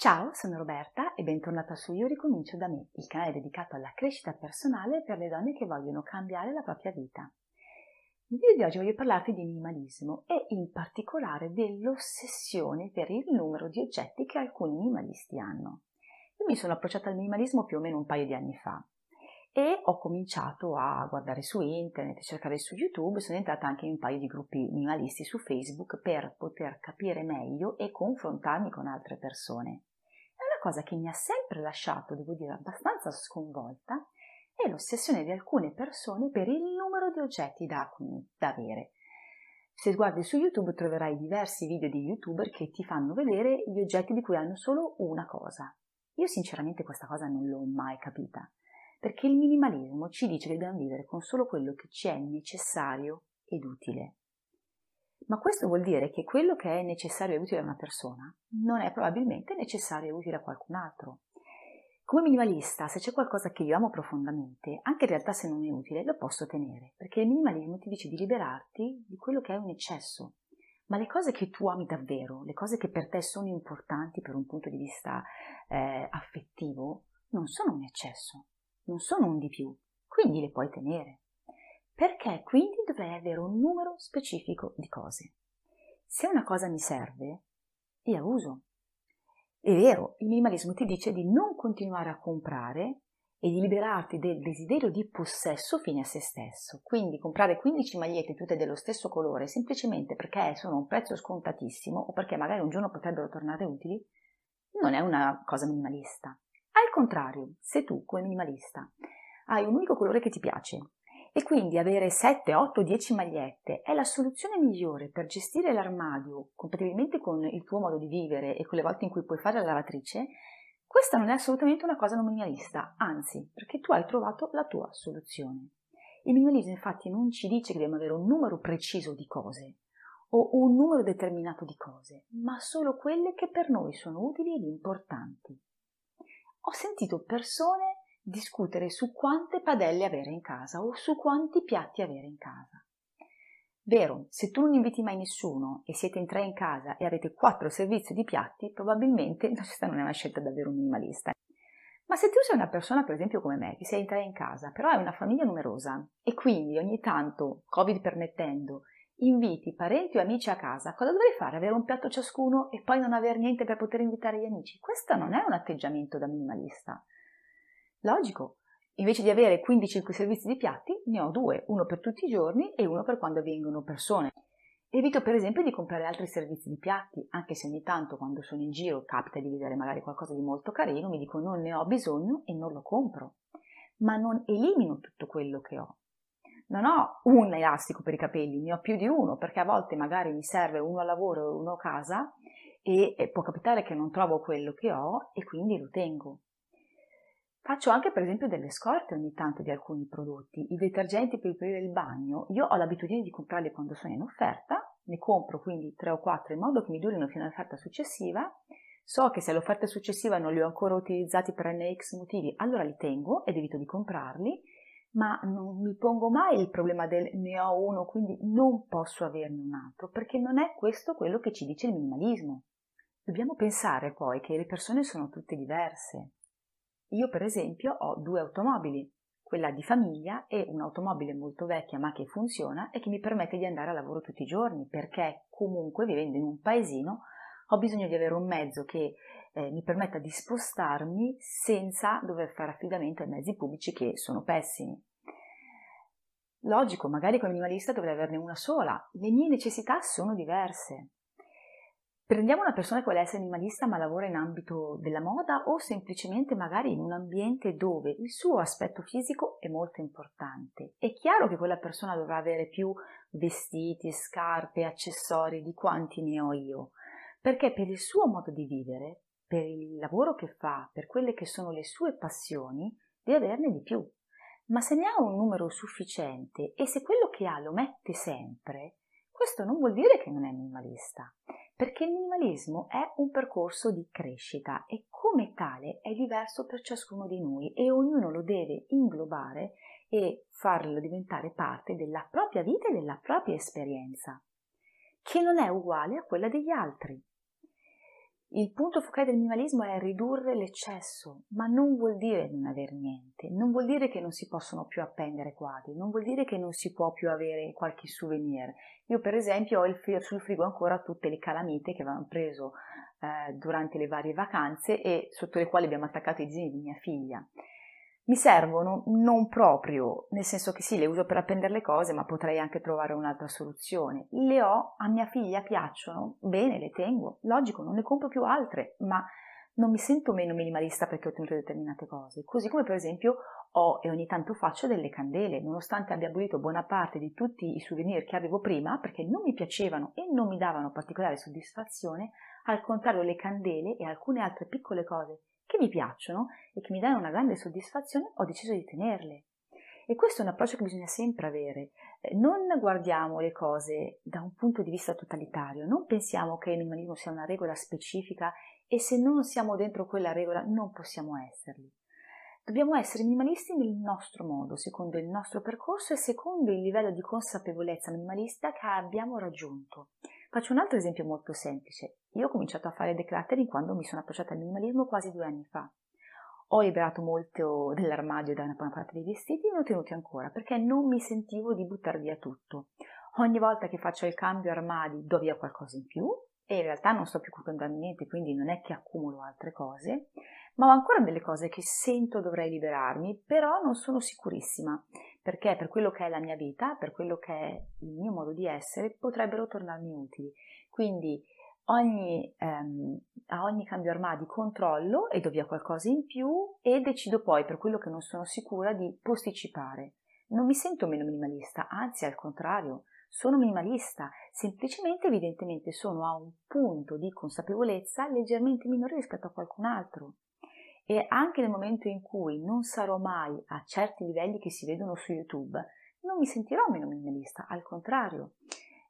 Ciao, sono Roberta e bentornata su Io ricomincio da me, il canale dedicato alla crescita personale per le donne che vogliono cambiare la propria vita. Nel video di oggi voglio parlarti di minimalismo e in particolare dell'ossessione per il numero di oggetti che alcuni minimalisti hanno. Io mi sono approcciata al minimalismo più o meno un paio di anni fa e ho cominciato a guardare su internet, cercare su YouTube, sono entrata anche in un paio di gruppi minimalisti su Facebook per poter capire meglio e confrontarmi con altre persone cosa che mi ha sempre lasciato, devo dire, abbastanza sconvolta è l'ossessione di alcune persone per il numero di oggetti da, da avere. Se guardi su YouTube troverai diversi video di youtuber che ti fanno vedere gli oggetti di cui hanno solo una cosa. Io sinceramente questa cosa non l'ho mai capita, perché il minimalismo ci dice che dobbiamo vivere con solo quello che ci è necessario ed utile. Ma questo vuol dire che quello che è necessario e utile a una persona non è probabilmente necessario e utile a qualcun altro. Come minimalista, se c'è qualcosa che io amo profondamente, anche in realtà se non è utile, lo posso tenere, perché il minimalismo ti dice di liberarti di quello che è un eccesso. Ma le cose che tu ami davvero, le cose che per te sono importanti per un punto di vista eh, affettivo, non sono un eccesso, non sono un di più, quindi le puoi tenere perché quindi dovrei avere un numero specifico di cose. Se una cosa mi serve, io la uso. È vero, il minimalismo ti dice di non continuare a comprare e di liberarti del desiderio di possesso fine a se stesso. Quindi comprare 15 magliette tutte dello stesso colore semplicemente perché sono un prezzo scontatissimo o perché magari un giorno potrebbero tornare utili, non è una cosa minimalista. Al contrario, se tu come minimalista hai un unico colore che ti piace e quindi avere 7, 8, 10 magliette è la soluzione migliore per gestire l'armadio compatibilmente con il tuo modo di vivere e con le volte in cui puoi fare la lavatrice, questa non è assolutamente una cosa nominalista, anzi, perché tu hai trovato la tua soluzione. Il minimalismo infatti non ci dice che dobbiamo avere un numero preciso di cose o un numero determinato di cose, ma solo quelle che per noi sono utili ed importanti. Ho sentito persone discutere su quante padelle avere in casa o su quanti piatti avere in casa. Vero, se tu non inviti mai nessuno e siete in tre in casa e avete quattro servizi di piatti, probabilmente questa non è una scelta davvero minimalista. Ma se tu sei una persona, per esempio come me, che sei in tre in casa, però hai una famiglia numerosa e quindi ogni tanto, Covid permettendo, inviti parenti o amici a casa, cosa dovrei fare? Avere un piatto ciascuno e poi non avere niente per poter invitare gli amici? Questo non è un atteggiamento da minimalista. Logico, invece di avere 15 servizi di piatti, ne ho due, uno per tutti i giorni e uno per quando vengono persone. Evito per esempio di comprare altri servizi di piatti, anche se ogni tanto quando sono in giro capita di vedere magari qualcosa di molto carino, mi dico non ne ho bisogno e non lo compro. Ma non elimino tutto quello che ho. Non ho un elastico per i capelli, ne ho più di uno, perché a volte magari mi serve uno a lavoro e uno a casa e può capitare che non trovo quello che ho e quindi lo tengo. Faccio anche per esempio delle scorte ogni tanto di alcuni prodotti. I detergenti per pulire il bagno, io ho l'abitudine di comprarli quando sono in offerta, ne compro quindi 3 o 4 in modo che mi durino fino all'offerta successiva. So che se l'offerta successiva non li ho ancora utilizzati per NX motivi, allora li tengo ed evito di comprarli, ma non mi pongo mai il problema del ne ho uno, quindi non posso averne un altro, perché non è questo quello che ci dice il minimalismo. Dobbiamo pensare poi che le persone sono tutte diverse. Io per esempio ho due automobili, quella di famiglia e un'automobile molto vecchia ma che funziona e che mi permette di andare a lavoro tutti i giorni perché comunque vivendo in un paesino ho bisogno di avere un mezzo che eh, mi permetta di spostarmi senza dover fare affidamento ai mezzi pubblici che sono pessimi. Logico, magari come minimalista dovrei averne una sola, le mie necessità sono diverse. Prendiamo una persona che vuole essere minimalista ma lavora in ambito della moda o semplicemente magari in un ambiente dove il suo aspetto fisico è molto importante. È chiaro che quella persona dovrà avere più vestiti, scarpe, accessori di quanti ne ho io, perché per il suo modo di vivere, per il lavoro che fa, per quelle che sono le sue passioni, deve averne di più. ma se ne ha un numero sufficiente e se quello che ha lo mette sempre, questo non vuol dire che non è minimalista, perché il minimalismo è un percorso di crescita e come tale è diverso per ciascuno di noi e ognuno lo deve inglobare e farlo diventare parte della propria vita e della propria esperienza, che non è uguale a quella degli altri. Il punto focale del minimalismo è ridurre l'eccesso, ma non vuol dire non avere niente, non vuol dire che non si possono più appendere quadri, non vuol dire che non si può più avere qualche souvenir. Io per esempio ho il, sul frigo ancora tutte le calamite che avevamo preso eh, durante le varie vacanze e sotto le quali abbiamo attaccato i disegni di mia figlia mi servono non proprio, nel senso che sì, le uso per appendere le cose, ma potrei anche trovare un'altra soluzione. Le ho, a mia figlia piacciono, bene, le tengo. Logico, non ne compro più altre, ma non mi sento meno minimalista perché ho ottenuto determinate cose. Così come per esempio ho e ogni tanto faccio delle candele, nonostante abbia abolito buona parte di tutti i souvenir che avevo prima perché non mi piacevano e non mi davano particolare soddisfazione, al contrario le candele e alcune altre piccole cose che mi piacciono e che mi danno una grande soddisfazione, ho deciso di tenerle. E questo è un approccio che bisogna sempre avere. Eh, non guardiamo le cose da un punto di vista totalitario, non pensiamo che il minimalismo sia una regola specifica e se non siamo dentro quella regola non possiamo esserli. Dobbiamo essere minimalisti nel nostro modo, secondo il nostro percorso e secondo il livello di consapevolezza minimalista che abbiamo raggiunto. Faccio un altro esempio molto semplice. Io ho cominciato a fare decluttering quando mi sono approcciata al minimalismo quasi due anni fa. Ho liberato molto dell'armadio da una buona parte dei vestiti e ne ho tenuti ancora perché non mi sentivo di buttare via tutto. Ogni volta che faccio il cambio armadi do via qualcosa in più e in realtà non sto più comprando niente, quindi non è che accumulo altre cose, ma ho ancora delle cose che sento dovrei liberarmi, però non sono sicurissima perché per quello che è la mia vita, per quello che è il mio modo di essere, potrebbero tornarmi utili. Quindi ogni, ehm, a ogni cambio armadi controllo e do via qualcosa in più e decido poi per quello che non sono sicura di posticipare. Non mi sento meno minimalista, anzi al contrario, sono minimalista, semplicemente evidentemente sono a un punto di consapevolezza leggermente minore rispetto a qualcun altro e anche nel momento in cui non sarò mai a certi livelli che si vedono su YouTube, non mi sentirò meno minimalista, al contrario.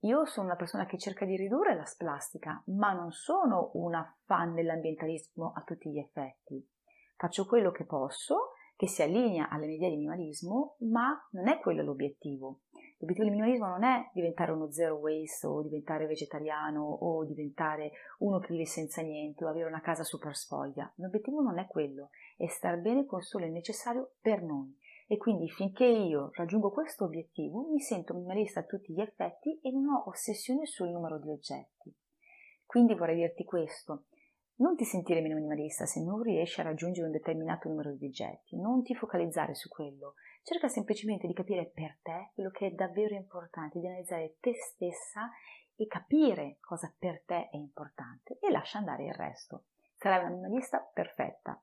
Io sono una persona che cerca di ridurre la plastica, ma non sono una fan dell'ambientalismo a tutti gli effetti. Faccio quello che posso, che si allinea alle mie idee di minimalismo, ma non è quello l'obiettivo. L'obiettivo del minimalismo non è diventare uno zero waste o diventare vegetariano o diventare uno che vive senza niente o avere una casa super spoglia. L'obiettivo non è quello, è star bene con solo il necessario per noi. E quindi finché io raggiungo questo obiettivo mi sento minimalista a tutti gli effetti e non ho ossessione sul numero di oggetti. Quindi vorrei dirti questo, non ti sentire meno minimalista se non riesci a raggiungere un determinato numero di oggetti, non ti focalizzare su quello, cerca semplicemente di capire per te quello che è davvero importante, di analizzare te stessa e capire cosa per te è importante e lascia andare il resto. Sarai una minimalista perfetta.